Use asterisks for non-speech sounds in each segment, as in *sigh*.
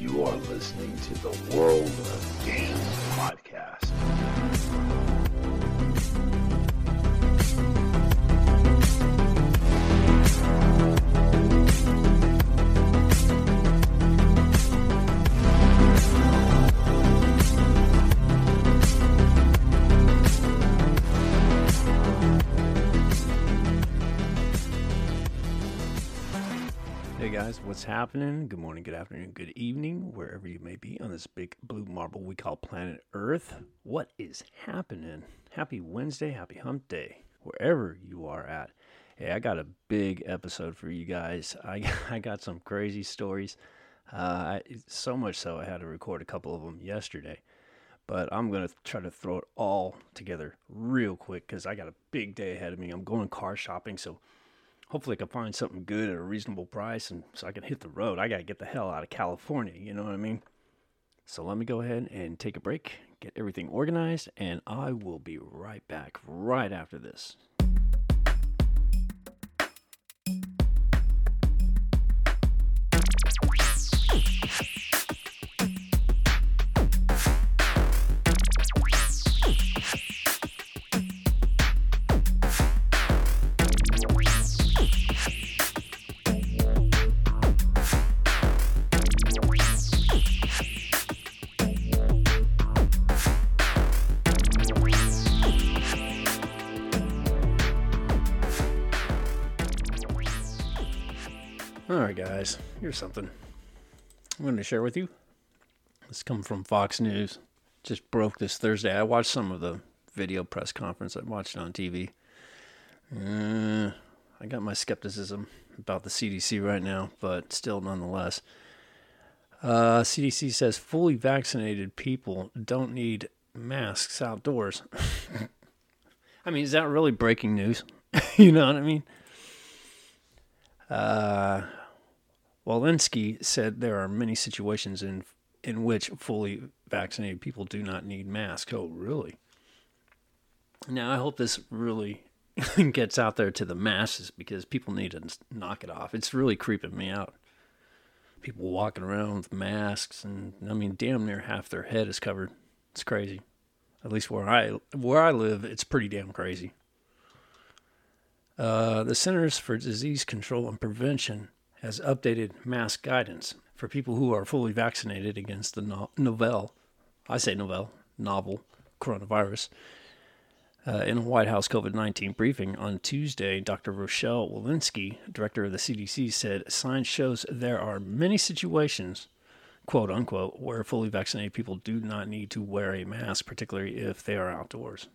You are listening to the World of Dan podcast. Guys, what's happening? Good morning, good afternoon, good evening, wherever you may be on this big blue marble we call planet Earth. What is happening? Happy Wednesday, happy hump day, wherever you are at. Hey, I got a big episode for you guys. I, *laughs* I got some crazy stories. Uh, I, so much so, I had to record a couple of them yesterday. But I'm going to try to throw it all together real quick because I got a big day ahead of me. I'm going car shopping, so hopefully I can find something good at a reasonable price and so I can hit the road. I got to get the hell out of California, you know what I mean? So let me go ahead and take a break, get everything organized, and I will be right back right after this. All right, guys, here's something I'm going to share with you. This comes from Fox News. Just broke this Thursday. I watched some of the video press conference. I watched it on TV. Uh, I got my skepticism about the CDC right now, but still, nonetheless. Uh, CDC says fully vaccinated people don't need masks outdoors. *laughs* I mean, is that really breaking news? *laughs* you know what I mean? Uh, Walensky said there are many situations in in which fully vaccinated people do not need masks. Oh, really? Now, I hope this really *laughs* gets out there to the masses because people need to knock it off. It's really creeping me out. People walking around with masks, and I mean, damn near half their head is covered. It's crazy. At least where I where I live, it's pretty damn crazy. Uh, the Centers for Disease Control and Prevention has updated mask guidance for people who are fully vaccinated against the no- novel, I say novel, novel coronavirus. Uh, in a White House COVID 19 briefing on Tuesday, Dr. Rochelle Walensky, director of the CDC, said science shows there are many situations, quote unquote, where fully vaccinated people do not need to wear a mask, particularly if they are outdoors.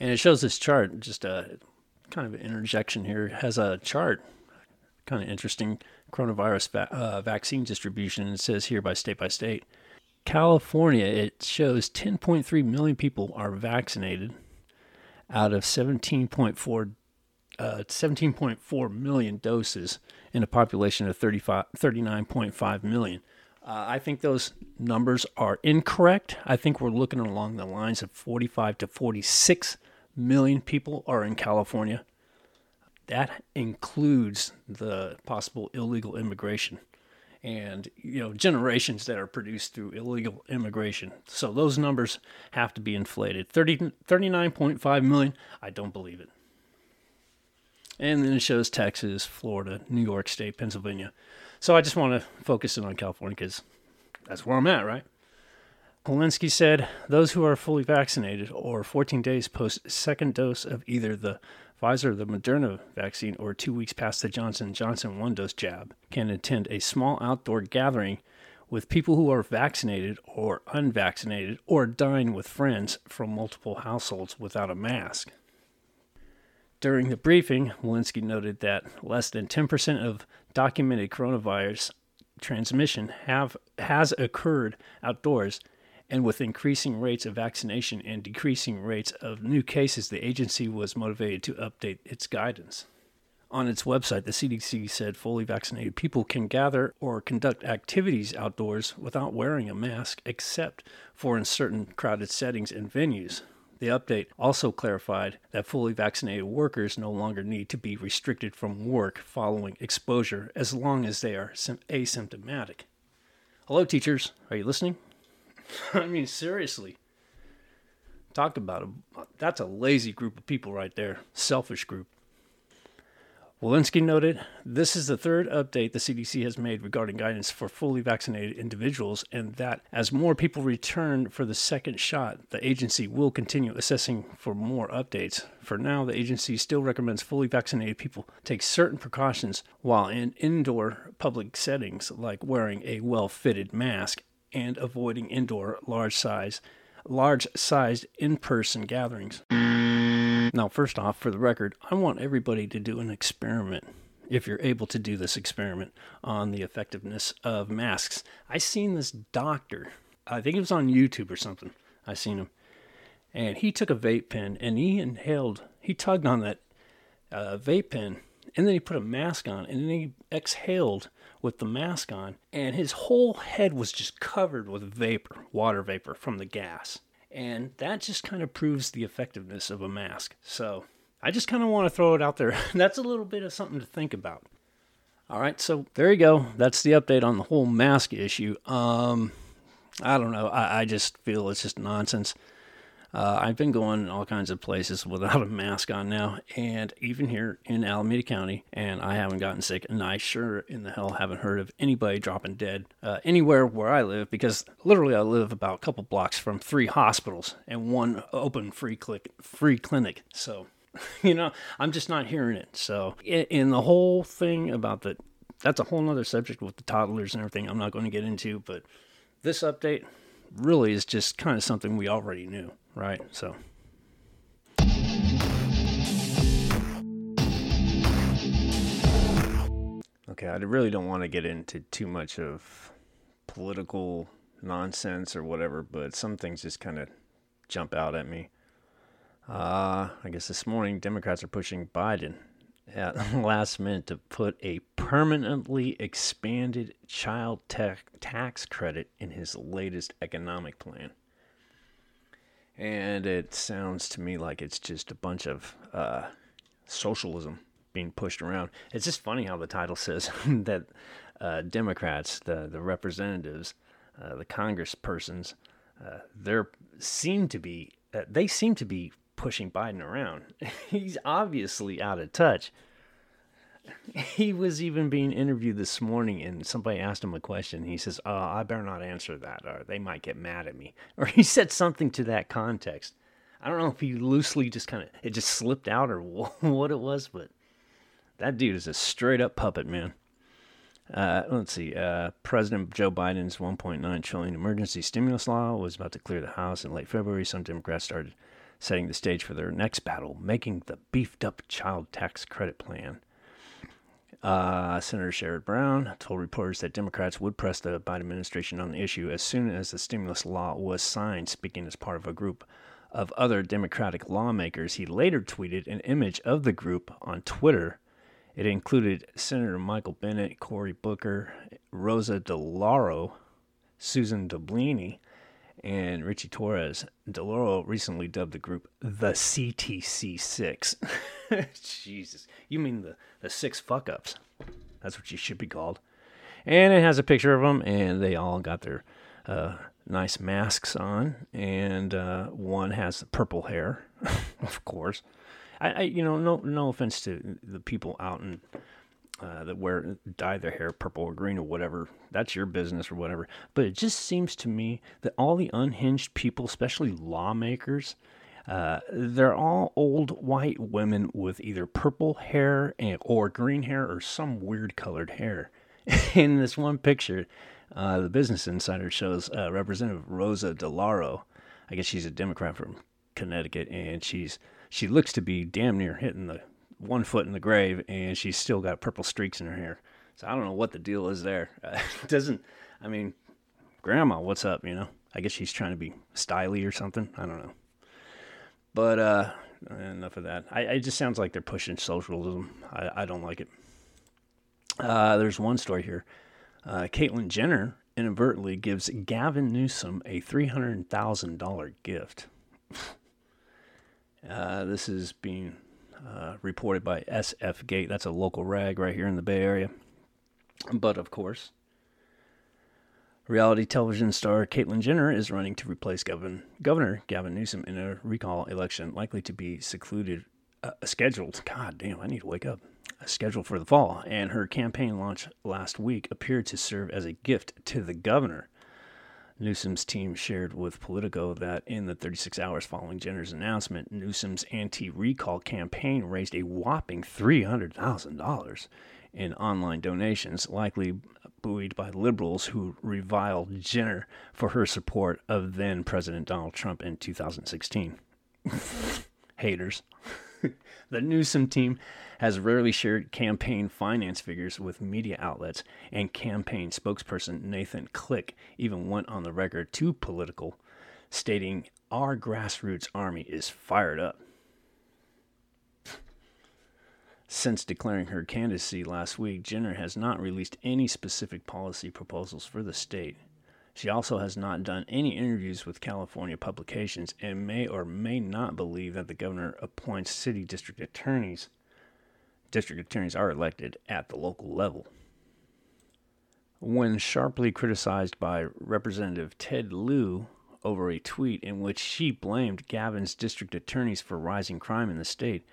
And it shows this chart, just a kind of an interjection here, has a chart, kind of interesting coronavirus va- uh, vaccine distribution. It says here by state by state. California, it shows 10.3 million people are vaccinated out of 17.4 uh, 17.4 million doses in a population of 35, 39.5 million. Uh, I think those numbers are incorrect. I think we're looking along the lines of 45 to 46 million people are in California. That includes the possible illegal immigration and you know generations that are produced through illegal immigration. So those numbers have to be inflated. 30, 39.5 million, I don't believe it. And then it shows Texas, Florida, New York State, Pennsylvania. So I just want to focus in on California because that's where I'm at, right? Walensky said those who are fully vaccinated or 14 days post second dose of either the Pfizer the Moderna vaccine or two weeks past the Johnson Johnson one dose jab can attend a small outdoor gathering with people who are vaccinated or unvaccinated or dine with friends from multiple households without a mask. During the briefing, Walensky noted that less than 10% of documented coronavirus transmission have has occurred outdoors and with increasing rates of vaccination and decreasing rates of new cases, the agency was motivated to update its guidance. On its website, the CDC said fully vaccinated people can gather or conduct activities outdoors without wearing a mask, except for in certain crowded settings and venues. The update also clarified that fully vaccinated workers no longer need to be restricted from work following exposure as long as they are asymptomatic. Hello, teachers. Are you listening? *laughs* I mean, seriously. Talk about a that's a lazy group of people right there. Selfish group. Walensky noted this is the third update the CDC has made regarding guidance for fully vaccinated individuals, and that as more people return for the second shot, the agency will continue assessing for more updates. For now, the agency still recommends fully vaccinated people take certain precautions while in indoor public settings, like wearing a well fitted mask and avoiding indoor large size large sized in person gatherings. Now, first off, for the record, I want everybody to do an experiment if you're able to do this experiment on the effectiveness of masks. I seen this doctor, I think it was on YouTube or something. I seen him. And he took a vape pen and he inhaled, he tugged on that uh, vape pen and then he put a mask on and then he exhaled with the mask on and his whole head was just covered with vapor, water vapor from the gas. And that just kind of proves the effectiveness of a mask. So I just kind of want to throw it out there. *laughs* That's a little bit of something to think about. All right, so there you go. That's the update on the whole mask issue. Um, I don't know. I, I just feel it's just nonsense. Uh, I've been going all kinds of places without *laughs* a mask on now, and even here in Alameda County, and I haven't gotten sick, and I sure in the hell haven't heard of anybody dropping dead uh, anywhere where I live because literally I live about a couple blocks from three hospitals and one open free click free clinic. So, *laughs* you know, I'm just not hearing it. So, in, the whole thing about the that's a whole nother subject with the toddlers and everything. I'm not going to get into, but this update really is just kind of something we already knew right? So. Okay, I really don't want to get into too much of political nonsense or whatever, but some things just kind of jump out at me. Uh, I guess this morning, Democrats are pushing Biden at the *laughs* last minute to put a permanently expanded child tax credit in his latest economic plan and it sounds to me like it's just a bunch of uh, socialism being pushed around. It's just funny how the title *laughs* says that uh, Democrats, the the representatives, uh, the Congresspersons, uh, they seem to be uh, they seem to be pushing Biden around. *laughs* He's obviously out of touch *laughs* he was even being interviewed this morning and somebody asked him a question he says oh i better not answer that or they might get mad at me *laughs* or he said something to that context i don't know if he loosely just kind of it just slipped out or *laughs* what it was but that dude is a straight up puppet man uh, let's see. Uh, President Joe Biden's 1.9 trillion emergency stimulus law was about to clear the House in late February. Some Democrats started setting the stage for their next battle, making the beefed up child tax credit plan. Uh, Senator Sherrod Brown told reporters that Democrats would press the Biden administration on the issue as soon as the stimulus law was signed, speaking as part of a group of other Democratic lawmakers. He later tweeted an image of the group on Twitter. It included Senator Michael Bennet, Cory Booker, Rosa DeLauro, Susan Dabley, and Richie Torres. DeLauro recently dubbed the group the CTC Six. *laughs* Jesus, you mean the the six fuck ups? That's what you should be called. And it has a picture of them, and they all got their uh, nice masks on, and uh, one has purple hair, *laughs* of course. I, I, you know, no, no offense to the people out in uh, that wear dye their hair purple or green or whatever. That's your business or whatever. But it just seems to me that all the unhinged people, especially lawmakers, uh, they're all old white women with either purple hair and, or green hair or some weird colored hair. *laughs* In this one picture, uh, the Business Insider shows uh, Representative Rosa DeLauro. I guess she's a Democrat from Connecticut, and she's she looks to be damn near hitting the one foot in the grave, and she's still got purple streaks in her hair. So I don't know what the deal is there. *laughs* Uh, doesn't, I mean, Grandma, what's up? You know, I guess she's trying to be styly or something. I don't know. But uh, enough of that. I, it just sounds like they're pushing socialism. I, I don't like it. Uh, there's one story here. Uh, Caitlyn Jenner inadvertently gives Gavin Newsom a $300,000 gift. *laughs* Uh, this is being uh, reported by SF Gate. That's a local rag right here in the Bay Area. But of course, Reality television star Caitlyn Jenner is running to replace Governor, Governor Gavin Newsom in a recall election likely to be secluded, uh, scheduled. God damn, I need to wake up. Scheduled for the fall, and her campaign launch last week appeared to serve as a gift to the governor. Newsom's team shared with Politico that in the 36 hours following Jenner's announcement, Newsom's anti recall campaign raised a whopping $300,000 in online donations, likely buoyed by liberals who reviled Jenner for her support of then President Donald Trump in 2016. *laughs* Haters. *laughs* the Newsom team has rarely shared campaign finance figures with media outlets, and campaign spokesperson Nathan Click even went on the record to Politico, stating, Our grassroots army is fired up. Since declaring her candidacy last week, Jenner has not released any specific policy proposals for the state. She also has not done any interviews with California publications and may or may not believe that the governor appoints city district attorneys. District attorneys are elected at the local level. When sharply criticized by Representative Ted Lieu over a tweet in which she blamed Gavin's district attorneys for rising crime in the state,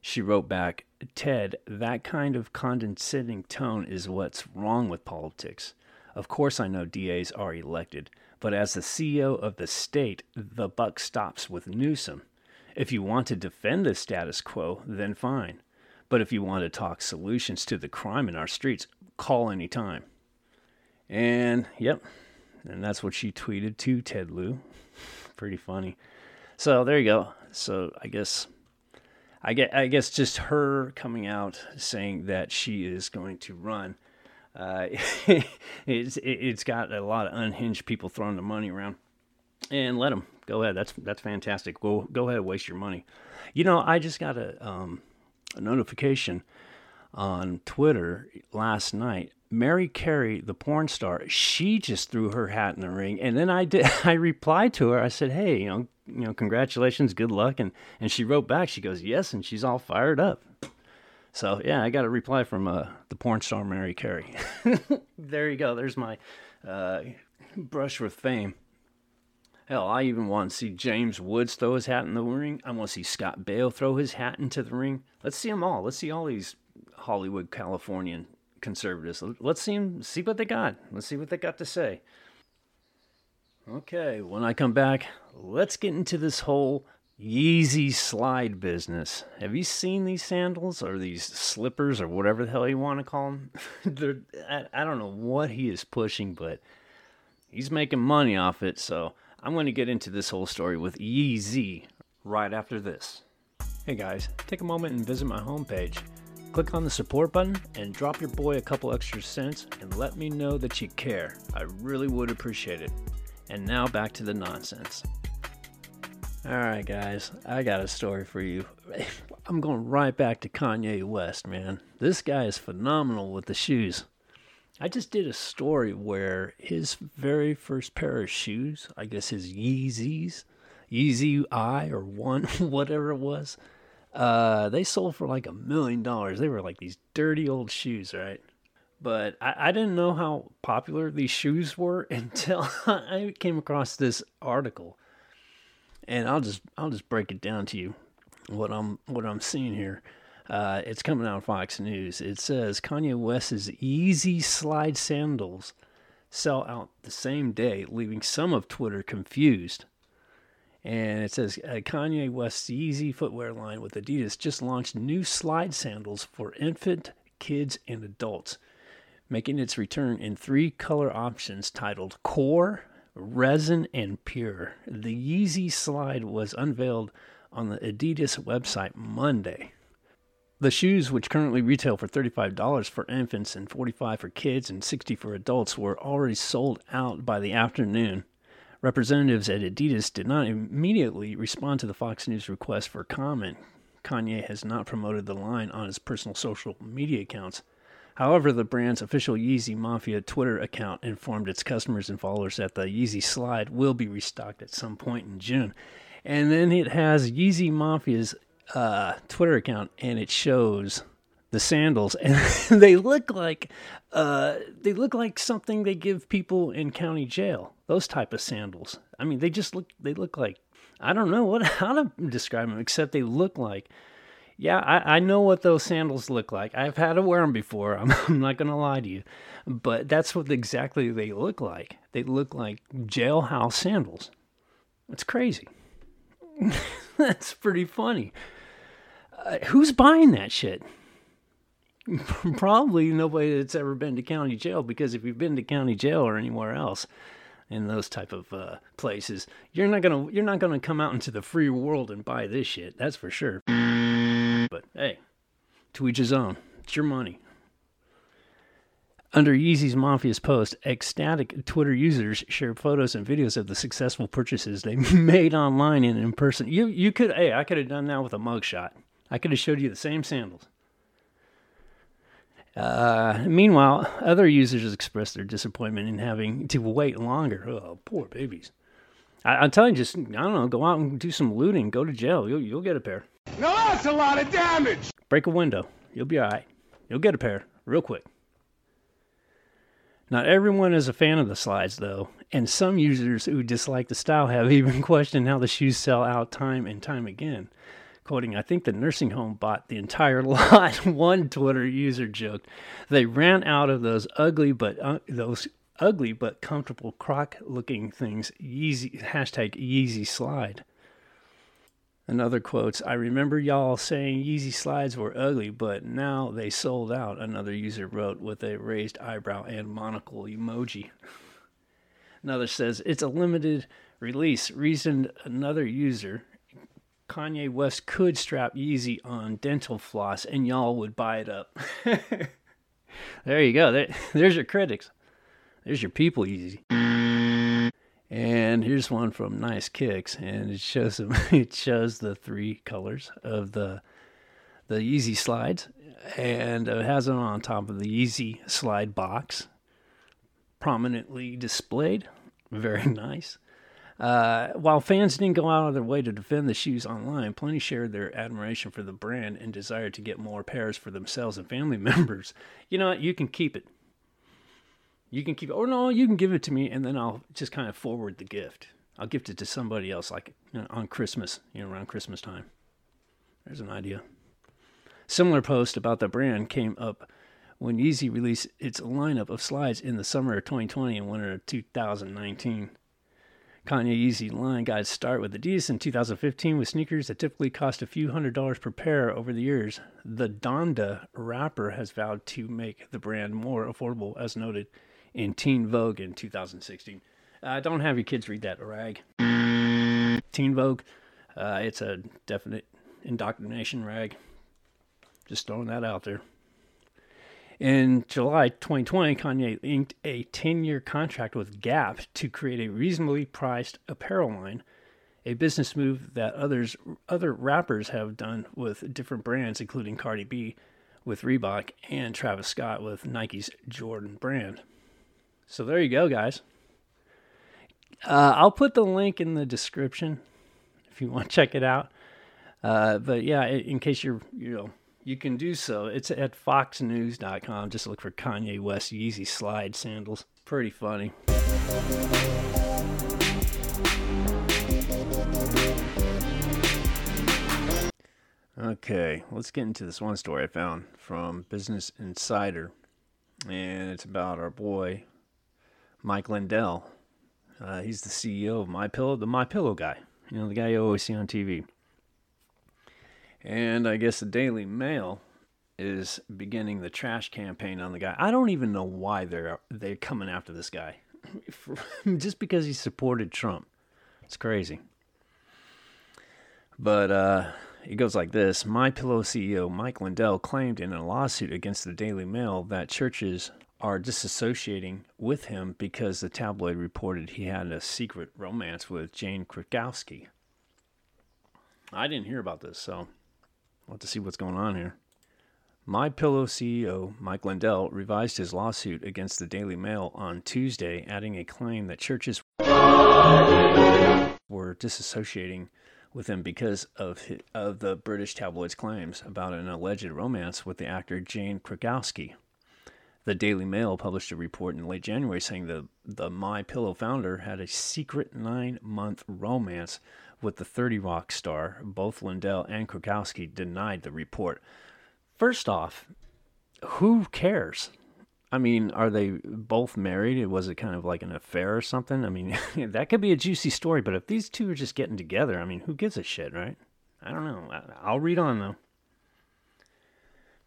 she wrote back, Ted, that kind of condescending tone is what's wrong with politics. Of course, I know DAs are elected, but as the CEO of the state, the buck stops with Newsom. If you want to defend the status quo, then fine. But if you want to talk solutions to the crime in our streets, call anytime. And yep, and that's what she tweeted to Ted Lieu. *laughs* Pretty funny. So there you go. So I guess I get, I guess just her coming out saying that she is going to run. Uh, *laughs* it's it's got a lot of unhinged people throwing the money around, and let them go ahead. That's that's fantastic. Go go ahead, waste your money. You know, I just got a um, a notification on Twitter last night. Mary Carey, the porn star, she just threw her hat in the ring, and then I did. *laughs* I replied to her. I said, "Hey, you know, you know, congratulations, good luck. And, and she wrote back, she goes, yes, and she's all fired up. So, yeah, I got a reply from uh, the porn star Mary Carey. *laughs* there you go. There's my uh, brush with fame. Hell, I even want to see James Woods throw his hat in the ring. I want to see Scott Baio throw his hat into the ring. Let's see them all. Let's see all these Hollywood, Californian conservatives. Let's see them, see what they got. Let's see what they got to say. Okay, when I come back, let's get into this whole Yeezy slide business. Have you seen these sandals or these slippers or whatever the hell you want to call them? *laughs* They're, I, I don't know what he is pushing, but he's making money off it. So I'm going to get into this whole story with Yeezy right after this. Hey guys, take a moment and visit my homepage. Click on the support button and drop your boy a couple extra cents and let me know that you care. I really would appreciate it. And now back to the nonsense. Alright, guys, I got a story for you. *laughs* I'm going right back to Kanye West, man. This guy is phenomenal with the shoes. I just did a story where his very first pair of shoes, I guess his Yeezys, Yeezy I or one, *laughs* whatever it was, uh, they sold for like a million dollars. They were like these dirty old shoes, right? but I, I didn't know how popular these shoes were *laughs* until I came across this article. And I'll just I'll just break it down to you what I'm what I'm seeing here. Uh, it's coming out on Fox News. It says Kanye West's Yeezy slide sandals sell out the same day, leaving some of Twitter confused. And it says uh, Kanye West's Yeezy footwear line with Adidas just launched new slide sandals for infant, kids, and adults making its return in three color options titled Core, Resin, and Pure. The Yeezy Slide was unveiled on the Adidas website Monday. The shoes, which currently retail for $35 for infants and $45 for kids and $60 for adults, were already sold out by the afternoon. Representatives at Adidas did not immediately respond to the Fox News request for comment. Kanye has not promoted the line on his personal social media accounts. However, the brand's official Yeezy Mafia Twitter account informed its customers and followers that the Yeezy Slide will be restocked at some point in June. And then it has Yeezy Mafia's uh, Twitter account, and it shows the sandals, *laughs* and they look like uh, they look like something they give people in county jail. Those type of sandals. I mean, they just look they look like I don't know what *laughs* how to describe them except they look like. Yeah, I, I know what those sandals look like. I've had to wear them before. *laughs* I'm, I'm not gonna lie to you, but that's what exactly they look like. They look like jailhouse sandals. It's crazy. *laughs* that's pretty funny. Uh, who's buying that shit? *laughs* Probably nobody that's ever been to county jail because if you've been to county jail or anywhere else in those type of uh, places, you're not gonna you're not gonna come out into the free world and buy this shit. That's for sure. But hey, to each his own. It's your money. Under Yeezy's Mafia's post, ecstatic Twitter users shared photos and videos of the successful purchases they *laughs* made online and in person. You you could hey, I could have done that with a mugshot. I could have showed you the same sandals. Uh, meanwhile, other users expressed their disappointment in having to wait longer. Oh, poor babies. I, am telling you, just I don't know, go out and do some looting, go to jail. You'll you'll get a pair. No, that's a lot of damage. Break a window, you'll be all right. You'll get a pair real quick. Not everyone is a fan of the slides, though, and some users who dislike the style have *laughs* even questioned how the shoes sell out time and time again quoting, I think the nursing home bought the entire *laughs* lot. One Twitter user joked, they ran out of those ugly but uh, those ugly but comfortable croc looking things. Yeezy hashtag Yeezy slide. Another quotes, I remember y'all saying Yeezy slides were ugly, but now they sold out, another user wrote with a raised eyebrow and monocle emoji. Another says, it's a limited release, reasoned another user. Kanye West could strap Yeezy on dental floss and y'all would buy it up. *laughs* there you go. There, *laughs* there's your critics. There's your people, Yeezy. And here's one from Nice Kicks, and it shows them. *laughs* It shows the three colors of the the Yeezy slides, and it has them on top of the Yeezy slide box, prominently displayed. *laughs* Very nice. Uh, while fans didn't go out of their way to defend the shoes online, plenty shared their admiration for the brand and desire to get more pairs for themselves and family *laughs* members. You know what? You can keep it. You can keep it. Or no, you can give it to me and then I'll just kind of forward the gift. I'll gift it to somebody else, like you know, on Christmas, you know, around Christmas time. There's an idea. Similar post about the brand came up when Yeezy released its lineup of slides in the summer of 2020 and winter of 2019. Kanye Yeezy line its start with Adidas in 2015 with sneakers that typically cost a few hundred dollars per pair over the years. The Donda rapper has vowed to make the brand more affordable, as noted in Teen Vogue in 2016. Uh, don't have your kids read that rag. Teen Vogue, uh, it's a definite indoctrination rag. Just throwing that out there. In July 2020, Kanye inked a 10 year contract with Gap to create a reasonably priced apparel line, a business move that others, other rappers have done with different brands, including Cardi B with Reebok and Travis Scott with Nike's Jordan brand. So there you go, guys. Uh, I'll put the link in the description if you want to check it out. Uh, but yeah, in case you're, you know, you can do so. It's at foxnews.com. Just look for Kanye West Yeezy slide sandals. Pretty funny. Okay, let's get into this one story I found from Business Insider. And it's about our boy, Mike Lindell. Uh, he's the CEO of My Pillow, the My Pillow guy. You know, the guy you always see on TV. And I guess the Daily Mail is beginning the trash campaign on the guy. I don't even know why they're they're coming after this guy. *laughs* Just because he supported Trump. It's crazy. But uh, it goes like this My Pillow CEO Mike Lindell claimed in a lawsuit against the Daily Mail that churches are disassociating with him because the tabloid reported he had a secret romance with Jane Krakowski. I didn't hear about this, so We'll have to see what's going on here. My Pillow CEO Mike Lindell revised his lawsuit against the Daily Mail on Tuesday, adding a claim that churches were disassociating with him because of his, of the British tabloids' claims about an alleged romance with the actor Jane Krakowski. The Daily Mail published a report in late January saying the the My Pillow founder had a secret nine month romance with the 30 Rock star. Both Lindell and Krakowski denied the report. First off, who cares? I mean, are they both married? Was it kind of like an affair or something? I mean, *laughs* that could be a juicy story, but if these two are just getting together, I mean, who gives a shit, right? I don't know. I'll read on though.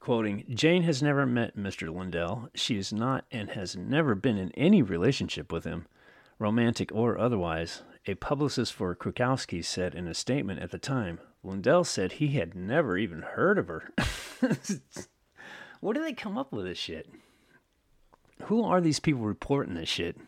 Quoting, Jane has never met Mr. Lindell. She is not and has never been in any relationship with him, romantic or otherwise. A publicist for Krakowski said in a statement at the time, Lindell said he had never even heard of her. *laughs* what do they come up with this shit? Who are these people reporting this shit?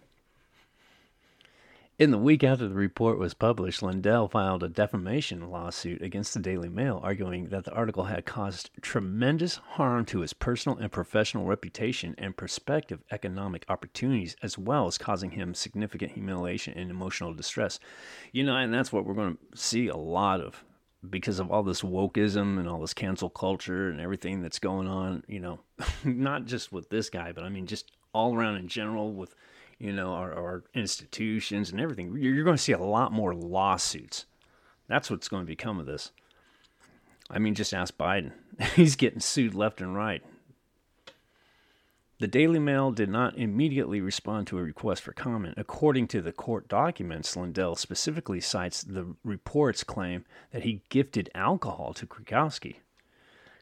In the week after the report was published, Lindell filed a defamation lawsuit against the Daily Mail, arguing that the article had caused tremendous harm to his personal and professional reputation and prospective economic opportunities, as well as causing him significant humiliation and emotional distress. You know, and that's what we're going to see a lot of because of all this wokeism and all this cancel culture and everything that's going on, you know, *laughs* not just with this guy, but I mean, just all around in general with you know, our, our institutions and everything, you're going to see a lot more lawsuits. That's what's going to become of this. I mean, just ask Biden. *laughs* He's getting sued left and right. The Daily Mail did not immediately respond to a request for comment. According to the court documents, Lindell specifically cites the report's claim that he gifted alcohol to Krakowski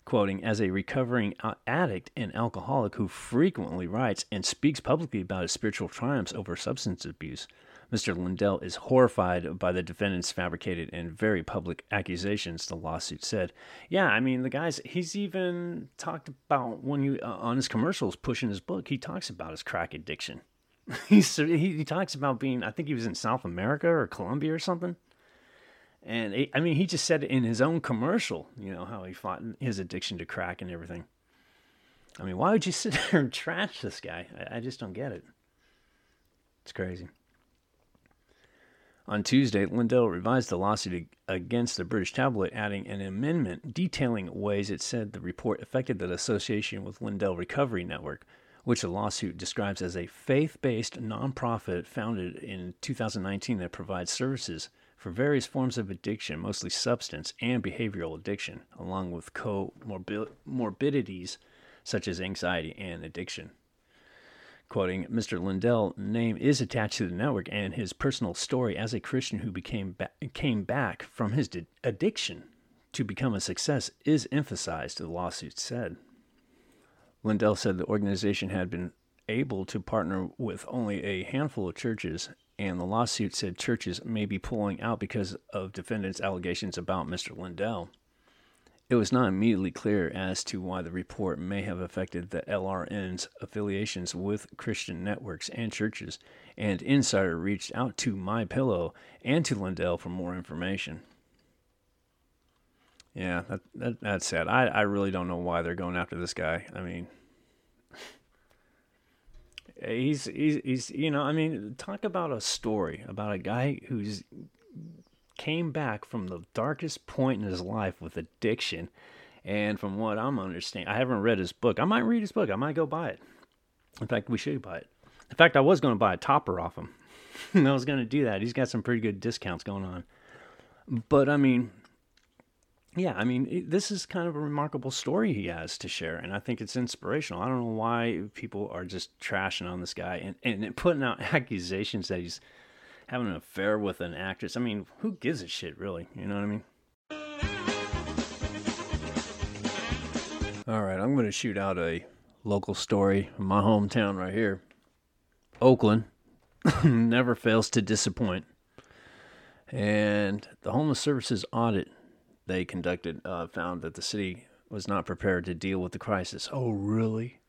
quoting, as a recovering addict and alcoholic who frequently writes and speaks publicly about his spiritual triumphs over substance abuse, Mr. Lindell is horrified by the defendant's fabricated and very public accusations, the lawsuit said. Yeah, I mean, the guy's, he's even talked about when you, uh, on his commercials pushing his book, he talks about his crack addiction. *laughs* He, he talks about being, I think he was in South America or Colombia or something. And I mean, he just said it in his own commercial, you know, how he fought his addiction to crack and everything. I mean, why would you *laughs* sit there and trash this guy? I, I just don't get it. It's crazy. On Tuesday, Lindell revised the lawsuit against the British tabloid, adding an amendment detailing ways it said the report affected the association with Lindell Recovery Network, which the lawsuit describes as a faith based nonprofit founded in 2019 that provides services for various forms of addiction, mostly substance and behavioral addiction, along with comorbidities such as anxiety and addiction. Quoting Mr. Lindell, name is attached to the network, and his personal story as a Christian who became ba- came back from his di- addiction to become a success is emphasized, the lawsuit said. Lindell said the organization had been able to partner with only a handful of churches and the lawsuit said churches may be pulling out because of defendants' allegations about Mr. Lindell. It was not immediately clear as to why the report may have affected the LRN's affiliations with Christian networks and churches, and Insider reached out to My Pillow and to Lindell for more information. Yeah, that, that that's sad. I, I really don't know why they're going after this guy. I mean, he's he's he's you know I mean talk about a story about a guy who's came back from the darkest point in his life with addiction. And from what I'm understanding I haven't read his book. I might read his book. I might go buy it. In fact we should buy it. In fact I was going to buy a topper off him. *laughs* I was going to do that. He's got some pretty good discounts going on. But I mean yeah, I mean, this is kind of a remarkable story he has to share, and I think it's inspirational. I don't know why people are just trashing on this guy and, and putting out *laughs* accusations that he's having an affair with an actress. I mean, who gives a shit, really? You know what I mean? All right, I'm going to shoot out a local story from my hometown right here. Oakland *laughs* never fails to disappoint. And the Homeless Services audit they conducted uh, found that the city was not prepared to deal with the crisis. Oh, really?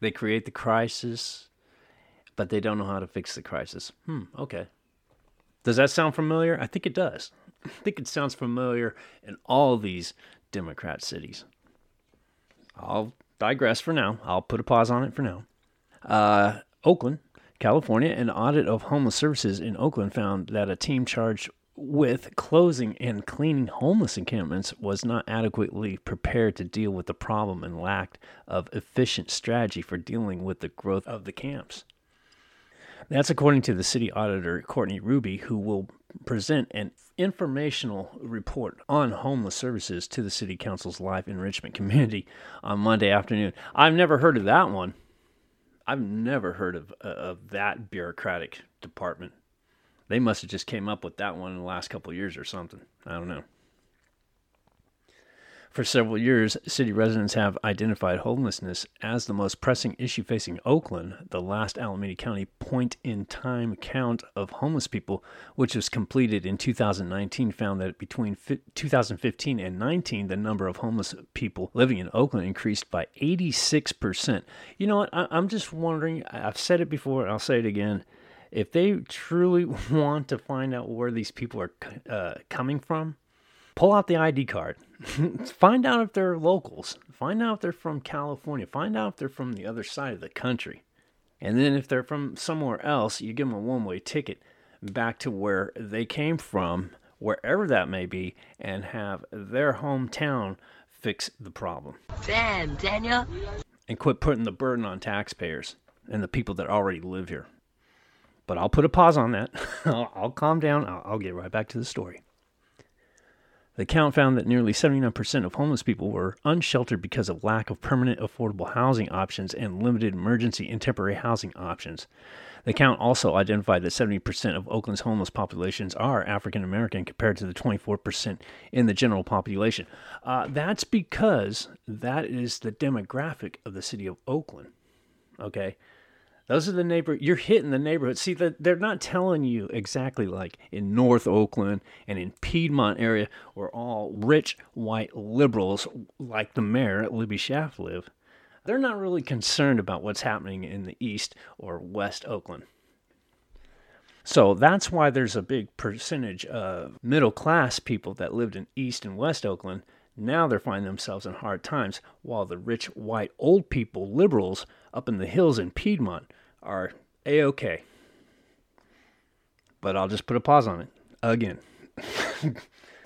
They create the crisis, but they don't know how to fix the crisis. Hmm, okay. Does that sound familiar? I think it does. *laughs* I think it sounds familiar in all these Democrat cities. I'll digress for now. I'll put a pause on it for now. Uh, Oakland, California, an audit of homeless services in Oakland found that a team charged with closing and cleaning homeless encampments was not adequately prepared to deal with the problem and lacked of efficient strategy for dealing with the growth of the camps. That's according to the city auditor, Courtney Ruby, who will present an informational report on homeless services to the city council's life enrichment community on Monday afternoon. I've never heard of that one. I've never heard of, uh, of that bureaucratic department. They must have just came up with that one in the last couple years or something. I don't know. For several years, city residents have identified homelessness as the most pressing issue facing Oakland. The last Alameda County point in time count of homeless people, which was completed in 2019, found that between 2015 and 19, the number of homeless people living in Oakland increased by 86%. You know what? I- am just wondering, I've said it before, I'll say it again. If they truly *laughs* want to find out where these people are uh, coming from, pull out the ID card. *laughs* Find out if they're locals. Find out if they're from California. Find out if they're from the other side of the country. And then if they're from somewhere else, you give them a one way ticket back to where they came from, wherever that may be, and have their hometown fix the problem. Damn, Daniel. And quit putting the burden on taxpayers and the people that already live here. But I'll put a pause on that. *laughs* I'll, calm down. I'll, I'll get right back to the story. The count found that nearly 79% of homeless people were unsheltered because of lack of permanent affordable housing options and limited emergency and temporary housing options. The count also identified that 70% of Oakland's homeless populations are African American compared to the 24% in the general population. Uh, that's because that is the demographic of the city of Oakland. Okay. Those are the neighbor. You're hitting the neighborhood. See that they're not telling you exactly like in North Oakland and in Piedmont area, where all rich white liberals like the mayor Libby Schaaf live. They're not really concerned about what's happening in the East or West Oakland. So that's why there's a big percentage of middle class people that lived in East and West Oakland. Now they're finding themselves in hard times, while the rich white old people, liberals up in the hills in Piedmont, are a okay. But I'll just put a pause on it again. *laughs*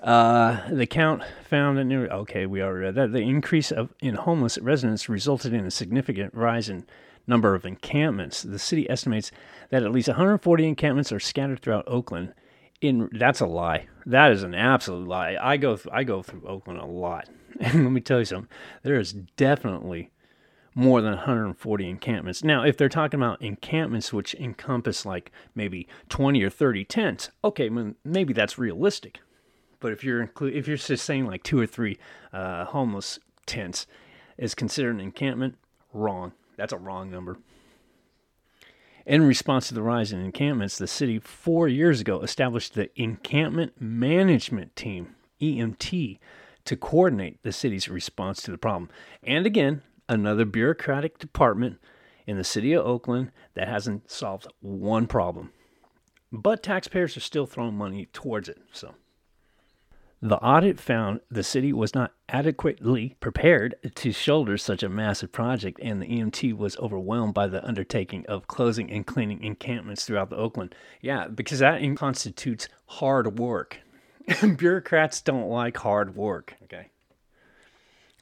uh, the count found that near okay, we already read that the increase of in homeless residents resulted in a significant rise in number of encampments. The city estimates that at least 140 encampments are scattered throughout Oakland. In that's a lie. That is an absolute lie. I go th- I go through Oakland a lot, *laughs* and let me tell you something. There is definitely more than 140 encampments. Now, if they're talking about encampments which encompass like maybe 20 or 30 tents, okay, maybe that's realistic. But if you're inclu- if you're just saying like two or three uh, homeless tents is considered an encampment, wrong. That's a wrong number. In response to the rise in encampments, the city four years ago established the Encampment Management Team, EMT, to coordinate the city's response to the problem. And again, another bureaucratic department in the city of Oakland that hasn't solved one problem. But taxpayers are still throwing money towards it. So the audit found the city was not adequately prepared to shoulder such a massive project, and the EMT was overwhelmed by the undertaking of closing and cleaning encampments throughout the Oakland. Yeah, because that constitutes hard work. *laughs* Bureaucrats don't like hard work. Okay.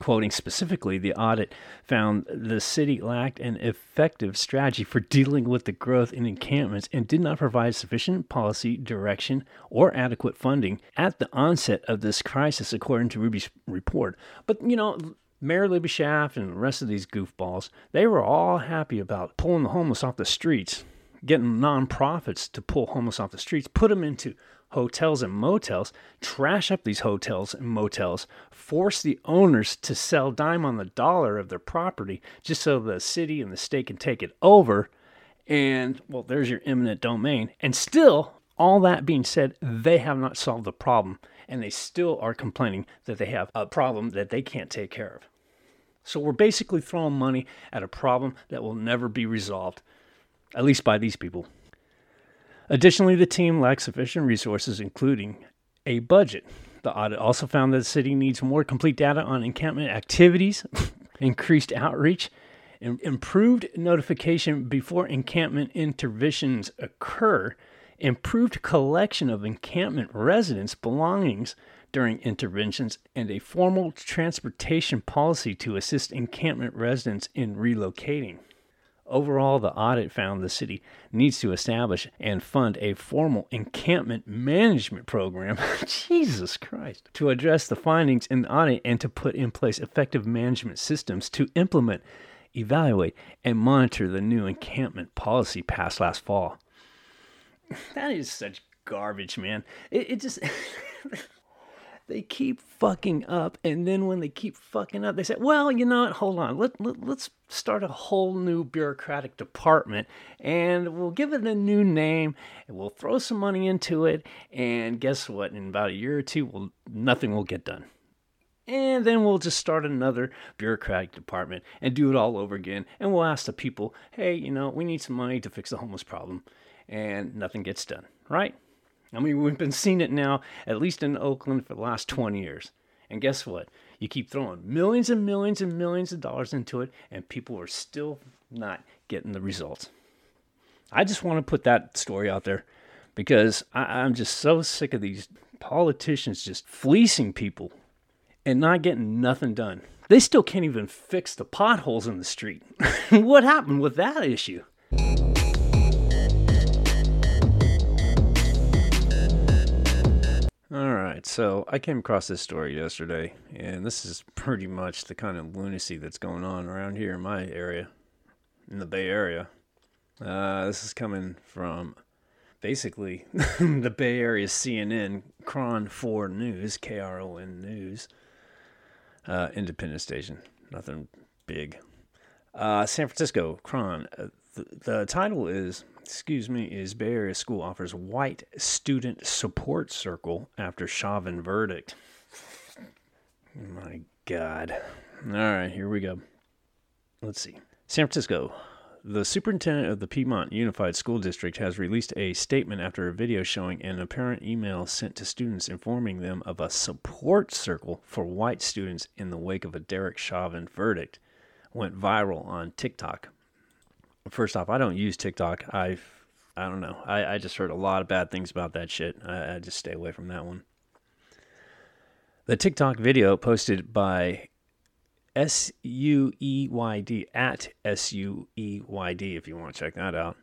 Quoting specifically, the audit found the city lacked an effective strategy for dealing with the growth in encampments and did not provide sufficient policy direction or adequate funding at the onset of this crisis, according to Ruby's report. But, you know, Mayor Libby Schaaf and the rest of these goofballs, they were all happy about pulling the homeless off the streets, getting nonprofits to pull homeless off the streets, put them into hotels and motels, trash up these hotels and motels, force the owners to sell dime on the dollar of their property just so the city and the state can take it over. And, well, there's your eminent domain. And still, all that being said, they have not solved the problem. And they still are complaining that they have a problem that they can't take care of. So we're basically throwing money at a problem that will never be resolved, at least by these people. Additionally, the team lacks sufficient resources, including a budget. The audit also found that the city needs more complete data on encampment activities, *laughs* increased outreach, improved notification before encampment interventions occur, improved collection of encampment residents' belongings during interventions, and a formal transportation policy to assist encampment residents in relocating. Overall, the audit found the city needs to establish and fund a formal encampment management program, *laughs* Jesus Christ, to address the findings in the audit and to put in place effective management systems to implement, evaluate, and monitor the new encampment policy passed last fall. *laughs* That is such garbage, man. It, it just. *laughs* they keep fucking up and then when they keep fucking up they say well you know what? Hold on. Let, let, let's start a whole new bureaucratic department and we'll give it a new name and we'll throw some money into it and guess what? In about a year or two we'll, nothing will get done. And then we'll just start another bureaucratic department and do it all over again and we'll ask the people hey you know we need some money to fix the homeless problem and nothing gets done right I mean, we've been seeing it now, at least in Oakland, for the last 20 years. And guess what? You keep throwing millions and millions and millions of dollars into it, and people are still not getting the results. I just want to put that story out there because I, am just so sick of these politicians just fleecing people and not getting nothing done. They still can't even fix the potholes in the street. *laughs* what happened with that issue? All right, so I came across this story yesterday, and this is pretty much the kind of lunacy that's going on around here in my area, in the Bay Area. Uh, this is coming from basically *laughs* the Bay Area CNN, KRON 4 News, K R O N News, uh, independent station, nothing big. Uh, San Francisco, KRON. Uh, the, the title is excuse me, is Bay Area School offers white student support circle after Chauvin verdict. My God. All right, here we go. Let's see. San Francisco. The superintendent of the Piedmont Unified School District has released a statement after a video showing an apparent email sent to students informing them of a support circle for white students in the wake of a Derek Chauvin verdict went viral on TikTok first off, I don't use TikTok. I, I don't know. I, I just heard a lot of bad things about that shit. I, I just stay away from that one. The TikTok video posted by S U E Y D at S U E Y D if you want to check that out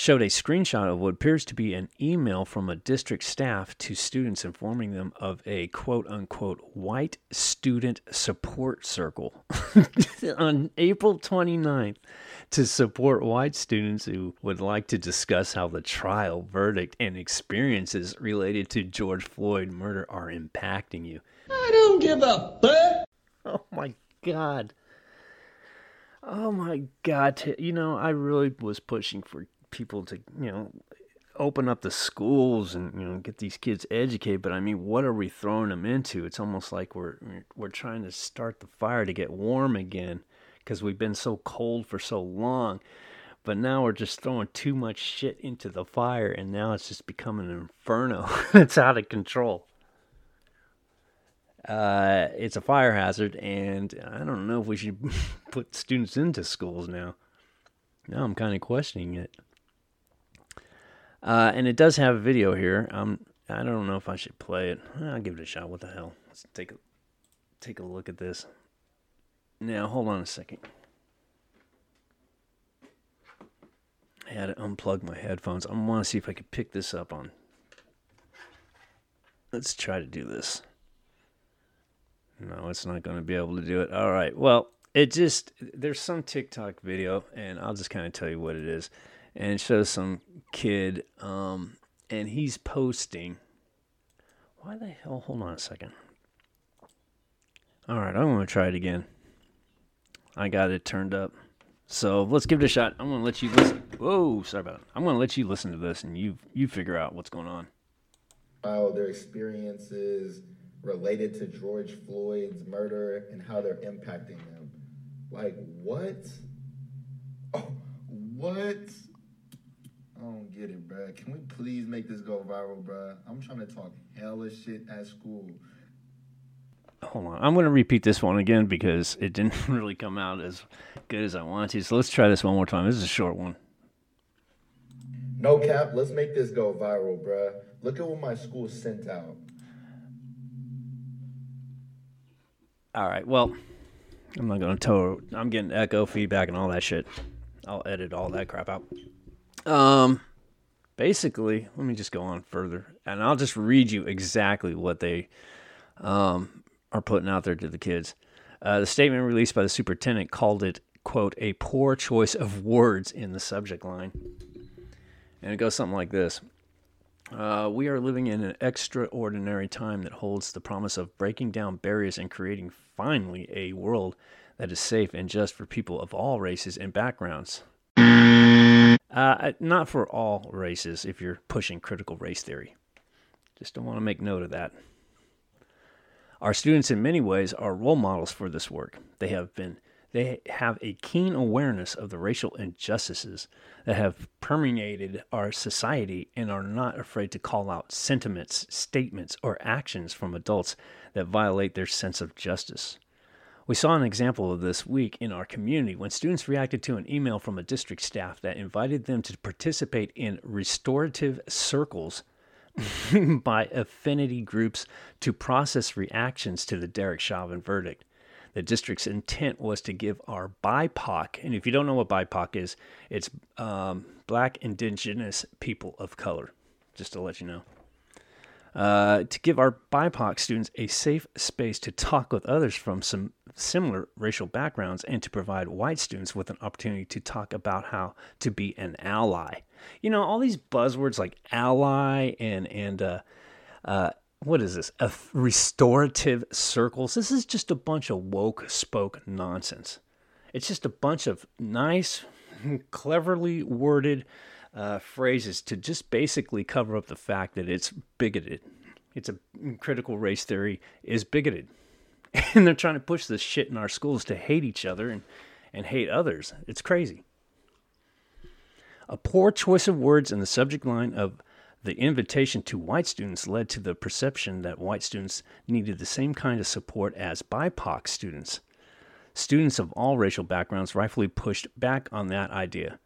showed a screenshot of what appears to be an email from a district staff to students informing them of a quote unquote white student support circle *laughs* on April 29th to support white students who would like to discuss how the trial, verdict, and experiences related to George Floyd murder are impacting you. I don't give a fuck. Oh my God. Oh my God. You know, I really was pushing for people to you know open up the schools and you know get these kids educated but i mean what are we throwing them into it's almost like we're we're trying to start the fire to get warm again because we've been so cold for so long but now we're just throwing too much shit into the fire and now it's just becoming an inferno *laughs* it's out of control uh, it's a fire hazard and i don't know if we should *laughs* put students into schools now now i'm kind of questioning it uh, and it does have a video here. Um, I don't know if I should play it. I'll give it a shot. What the hell? Let's take a take a look at this. Now, hold on a second. I had to unplug my headphones. I want to see if I could pick this up on. Let's try to do this. No, it's not going to be able to do it. All right. Well, it just there's some TikTok video, and I'll just kind of tell you what it is and it shows some kid, um, and he's posting. Why the hell? Hold on a second. All right, I'm going to try it again. I got it turned up. So let's give it a shot. I'm to let you listen. Whoa, sorry about it. I'm to let you listen to this and you you figure out what's going on. How their experiences related to George Floyd's murder and how they're impacting them. Like, what? Oh, what? I don't get it, bro. Can we please make this go viral, bro? I'm trying to talk hella shit at school. Hold on. I'm going to repeat this one again because it didn't *laughs* really come out as good as I wanted to. So let's try this one more time. This is a short one. No cap, let's make this go viral, bruh. Look at what my school sent out. All right. Well, I'm not going to tell. I'm getting echo feedback and all that shit. I'll edit all that crap out. Um, basically, let me just go on further, and I'll just read you exactly what they um are putting out there to the kids. Uh, the statement released by the superintendent called it quote a poor choice of words in the subject line, and it goes something like this. Uh, we are living in an extraordinary time that holds the promise of breaking down barriers and creating finally a world that is safe and just for people of all races and backgrounds. Uh, not for all races if you're pushing critical race theory. Just don't want to make note of that. Our students, in many ways, are role models for this work. They have been they have a keen awareness of the racial injustices that have permeated our society and are not afraid to call out sentiments, statements, or actions from adults that violate their sense of justice. We saw an example of this week in our community when students reacted to an email from a district staff that invited them to participate in restorative circles *laughs* by affinity groups to process reactions to the Derek Chauvin verdict. The district's intent was to give our BIPOC, and if you don't know what BIPOC is, it's um, Black Indigenous People of Color, just to let you know. Uh, to give our BIPOC students a safe space to talk with others from some similar racial backgrounds and to provide white students with an opportunity to talk about how to be an ally. You know, all these buzzwords like ally and, and, uh, uh, what is this? A restorative circles. This is just a bunch of woke spoke nonsense. It's just a bunch of nice, *laughs* cleverly worded uh, phrases to just basically cover up the fact that it's bigoted. It's a critical race theory is bigoted. *laughs* And they're trying to push this shit in our schools to hate each other and, and hate others. It's crazy. A poor choice of words in the subject line of the invitation to white students led to the perception that white students needed the same kind of support as BIPOC students. Students of all racial backgrounds rightfully pushed back on that idea.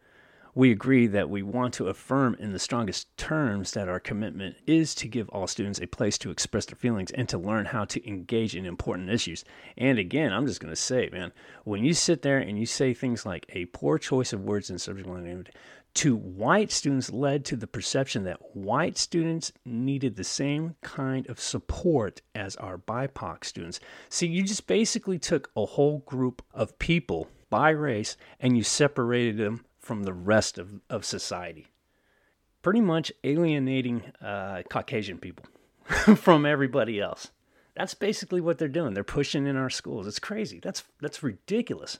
We agree that we want to affirm in the strongest terms that our commitment is to give all students a place to express their feelings and to learn how to engage in important issues. And again, I'm just going to say, man, when you sit there and you say things like a poor choice of words in subject line to white students led to the perception that white students needed the same kind of support as our BIPOC students. See, you just basically took a whole group of people by race and you separated them from the rest of, of society. Pretty much alienating uh, Caucasian people *laughs* from everybody else. That's basically what they're doing. They're pushing in our schools. It's crazy. That's that's ridiculous.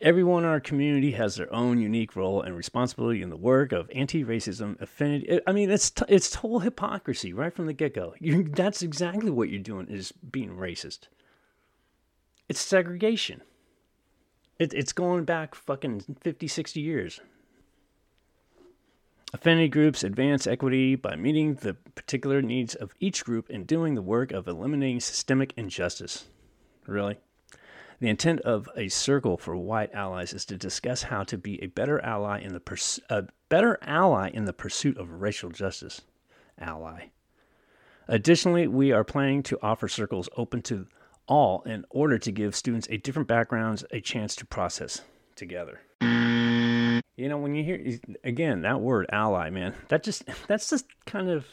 Everyone in our community has their own unique role and responsibility in the work of anti-racism affinity. I mean, it's t- it's total hypocrisy right from the get-go. that's exactly what you're doing is being racist. It's segregation. It, it's going back fucking 50, 60 years. Affinity groups advance equity by meeting the particular needs of each group and doing the work of eliminating systemic injustice. Really? The intent of a circle for white allies is to discuss how to be a better ally in the pers- a better ally in the pursuit of racial justice. Ally. Additionally, we are planning to offer circles open to all in order to give students a different backgrounds a chance to process together. You know, when you hear again that word ally, man, that just *laughs* that's just kind of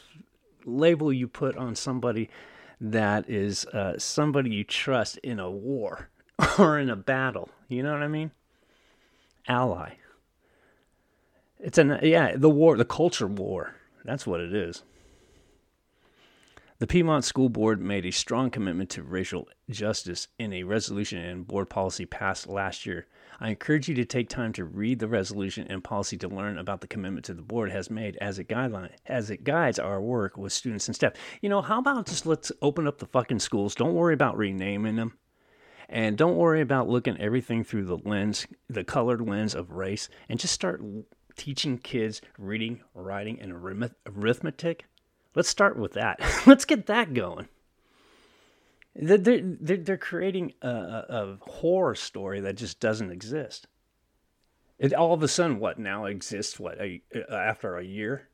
label you put on somebody that is uh, somebody you trust in a war *laughs* or in a battle. You know what I mean? Ally. It's an yeah, the war, the culture war. That's what it is. The Piedmont School Board made a strong commitment to racial justice in a resolution and board policy passed last year. I encourage you to take time to read the resolution and policy to learn about the commitment to the board has made as it guideline as it guides our work with students and staff. You know, how about just let's open up the fucking schools. Don't worry about renaming them. And don't worry about looking everything through the lens, the colored lens of race, and just start teaching kids reading, writing, and arithmetic Let's start with that. *laughs* Let's get that going. They're, they're, they're creating a, a, horror story that just doesn't exist. It all of a sudden, what now exists? What a, after a year?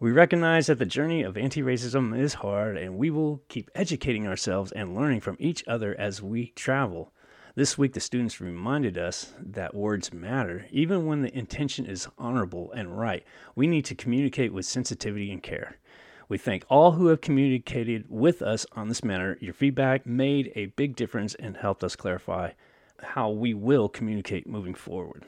We recognize that the journey of anti racism is hard, and we will keep educating ourselves and learning from each other as we travel. This week, the students reminded us that words matter, even when the intention is honorable and right. We need to communicate with sensitivity and care. We thank all who have communicated with us on this matter. Your feedback made a big difference and helped us clarify how we will communicate moving forward.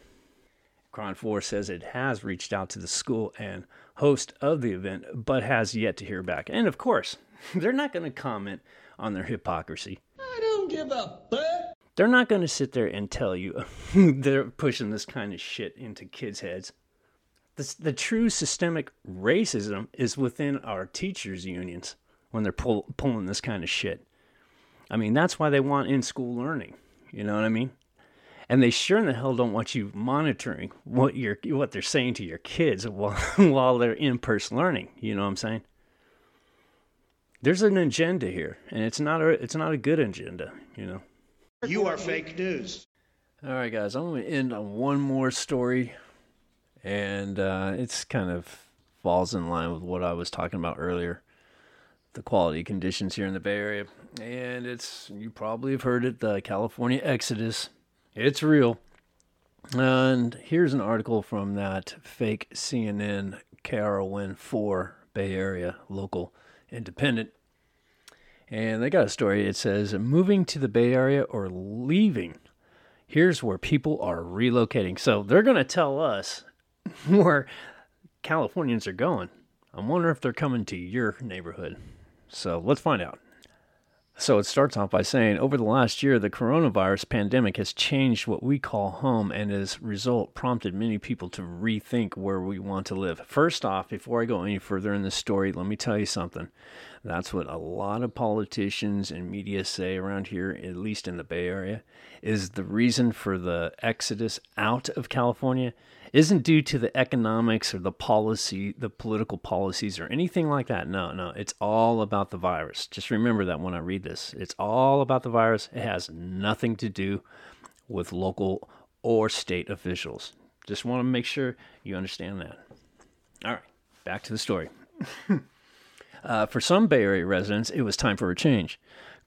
KRON 4 says it has reached out to the school and host of the event, but has yet to hear back. And of course, *laughs* they're not going to comment on their hypocrisy. I don't give a fuck. They're not going to sit there and tell you *laughs* they're pushing this kind of shit into kids' heads. The, the true systemic racism is within our teachers' unions when they're pull, pulling this kind of shit. I mean, that's why they want in school learning. You know what I mean? And they sure in the hell don't want you monitoring what you're what they're saying to your kids *laughs* while while they're in person learning. You know what I'm saying? There's an agenda here, and it's not a it's not a good agenda. You know. You are fake news. All right, guys, I'm going to end on one more story, and uh, it's kind of falls in line with what I was talking about earlier the quality conditions here in the Bay Area. And it's, you probably have heard it, the California Exodus. It's real. And here's an article from that fake CNN KRON 4 Bay Area local independent. And they got a story. It says, moving to the Bay Area or leaving. Here's where people are relocating. So they're going to tell us *laughs* where Californians are going. I wonder if they're coming to your neighborhood. So let's find out. So it starts off by saying over the last year, the coronavirus pandemic has changed what we call home and as a result prompted many people to rethink where we want to live. First off, before I go any further in the story, let me tell you something. That's what a lot of politicians and media say around here, at least in the Bay Area, is the reason for the exodus out of California isn't due to the economics or the policy, the political policies or anything like that. No, no, it's all about the virus. Just remember that when I read this. It's all about the virus. It has nothing to do with local or state officials. Just want to make sure you understand that. All right, back to the story. *laughs* uh, for some Bay Area residents, it was time for a change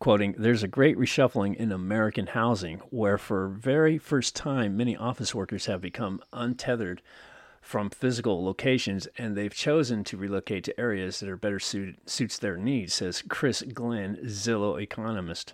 quoting, There's a great reshuffling in American housing where, for very first time, many office workers have become untethered from physical locations and they've chosen to relocate to areas that are better suited suits their needs, says Chris Glynn, Zillow economist.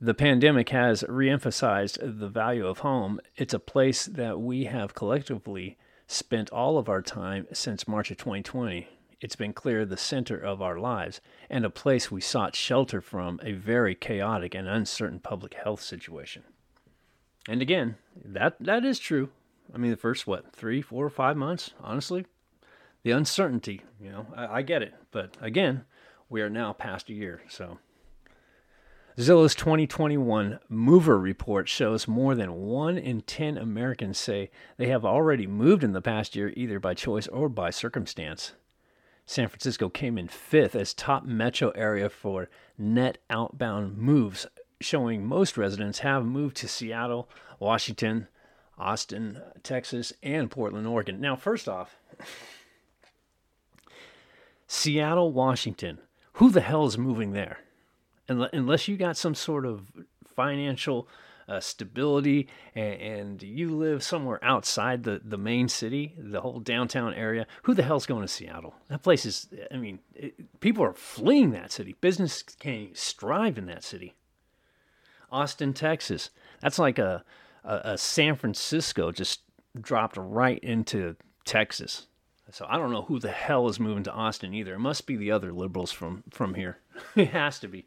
The pandemic has reemphasized the value of home. It's a place that we have collectively spent all of our time since March of 2020 it's been clear the center of our lives and a place we sought shelter from a very chaotic and uncertain public health situation. And again, that that is true. I mean, the first what three, four, five months, honestly, the uncertainty. You know, I, I get it, but again, we are now past a year, so. Zillow's 2021 Mover Report shows more than 1 in 10 Americans say they have already moved in the past year either by choice or by circumstance. San Francisco came in fifth as top metro area for net outbound moves, showing most residents have moved to Seattle, Washington, Austin, Texas, and Portland, Oregon. Now, first off, Seattle, Washington. Who the hell is moving there? Unless you got some sort of financial uh, stability, and, and, you live somewhere outside the, the main city, the whole downtown area, who the hell's going to Seattle? That place is, I mean, it, people are fleeing that city. Business can't strive in that city. Austin, Texas, that's like a, a, a San Francisco just dropped right into Texas. So I don't know who the hell is moving to Austin either. It must be the other liberals from from here. *laughs* it has to be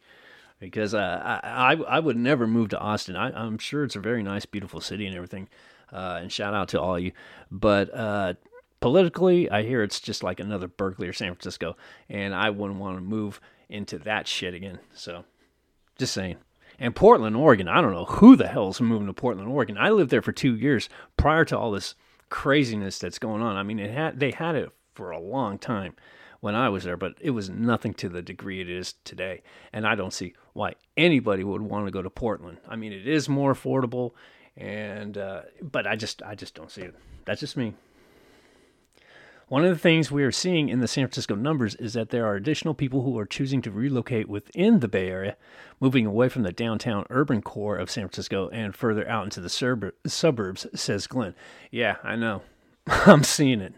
because uh, I, I, would never move to Austin. I, am sure it's a very nice, beautiful city and everything. Uh, and shout out to all you. But uh, politically, I hear it's just like another Berkeley or San Francisco, and I wouldn't want to move into that shit again. So, just saying. And Portland, Oregon, I don't know who the hell's moving to Portland, Oregon. I lived there for two years prior to all this craziness that's going on. I mean, it had they had it for a long time when I was there, but it was nothing to the degree it is today. And I don't see why anybody would want to go to Portland. I mean, it is more affordable And uh, but I just I just don't see it. That's just me. One of the things we are seeing in the San Francisco numbers is that there are additional people who are choosing to relocate within the Bay Area, moving away from the downtown urban core of San Francisco and further out into the suburbs, says Glynn. Yeah, I know. *laughs* I'm seeing it.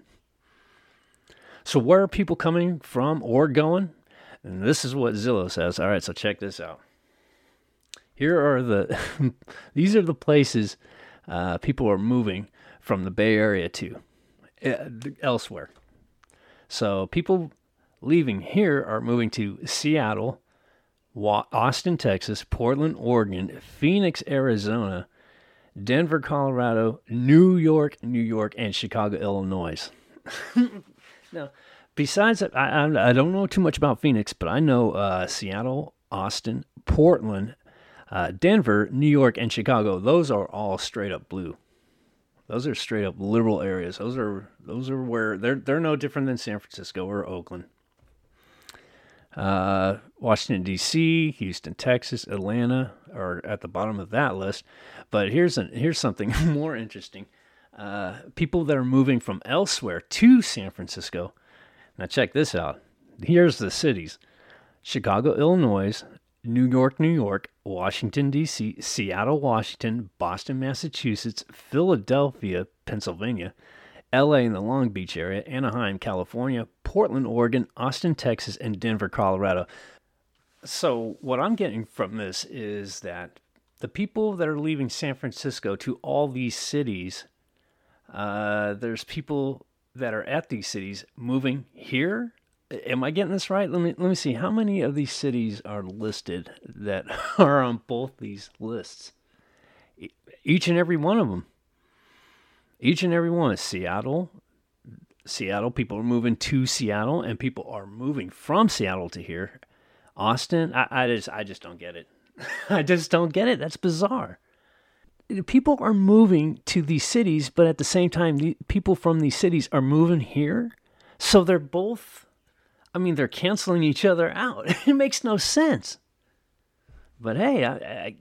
So, where are people coming from or going? And this is what Zillow says. All right, so check this out. Here are the, *laughs* these are the places uh, people are moving from the Bay Area to uh, elsewhere. So people leaving here are moving to Seattle, Austin, Texas, Portland, Oregon, Phoenix, Arizona, Denver, Colorado, New York, New York, and Chicago, Illinois. *laughs* now, besides that, I, I, don't know too much about Phoenix, but I know uh, Seattle, Austin, Portland, uh, Denver, New York, and Chicago. Those are all straight up blue. Those are straight up liberal areas. Those are those are where they're they're no different than San Francisco or Oakland. Uh, Washington D.C., Houston, Texas, Atlanta are at the bottom of that list. But here's an, here's something *laughs* more interesting. Uh, people that are moving from elsewhere to San Francisco. Now check this out. Here's the cities: Chicago, Illinois, New York, New York, Washington, D.C., Seattle, Washington, Boston, Massachusetts, Philadelphia, Pennsylvania, LA in the Long Beach area, Anaheim, California, Portland, Oregon, Austin, Texas, and Denver, Colorado. So, what I'm getting from this is that the people that are leaving San Francisco to all these cities, uh, there's people that are at these cities moving here am I getting this right? Let me let me see. How many of these cities are listed that *laughs* are on both these lists? Each and every one of them. Each and every one Seattle. Seattle people are moving to Seattle, and people are moving from Seattle to here. Austin, I, I just I just don't get it. *laughs* I just don't get it. That's bizarre. People are moving to these cities, but at the same time, the people from these cities are moving here. So they're both I mean, they're canceling each other out. *laughs* it makes no sense. But hey, I,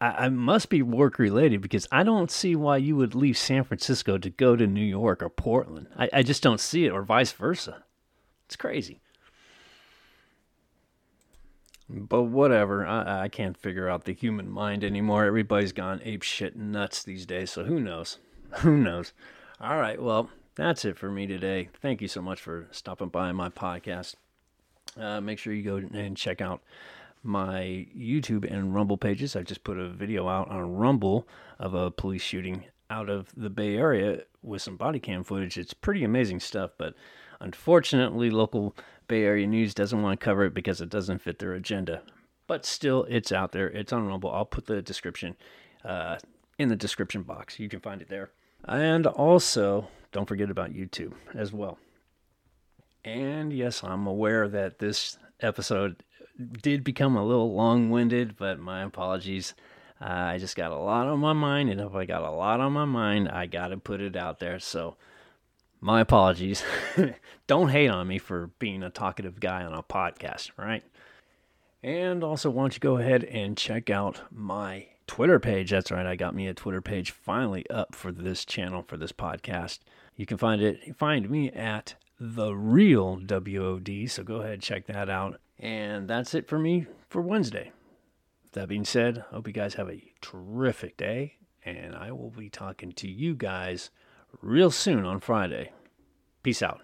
I, I must be work related because I don't see why you would leave San Francisco to go to New York or Portland. I, I just don't see it, or vice versa. It's crazy. But whatever, I, I can't figure out the human mind anymore. Everybody's gone ape shit nuts these days, so who knows? *laughs* Who knows? All right, well, that's it for me today. Thank you so much for stopping by my podcast. Uh, make sure you go and check out my YouTube and Rumble pages. I just put a video out on Rumble of a police shooting out of the Bay Area with some body cam footage. It's pretty amazing stuff, but unfortunately, local Bay Area news doesn't want to cover it because it doesn't fit their agenda. But still, it's out there. It's on Rumble. I'll put the description uh, in the description box. You can find it there. And also, don't forget about YouTube as well. And yes, I'm aware that this episode did become a little long winded, but my apologies. Uh, I just got a lot on my mind, and if I got a lot on my mind, I got to put it out there. So, my apologies. *laughs* Don't hate on me for being a talkative guy on a podcast, right? And also, why don't you go ahead and check out my Twitter page. That's right, I got me a Twitter page finally up for this channel, for this podcast. You can find it, find me at the real WOD. So go ahead, check that out. And that's it for me for Wednesday. That being said, I hope you guys have a terrific day, and I will be talking to you guys real soon on Friday. Peace out.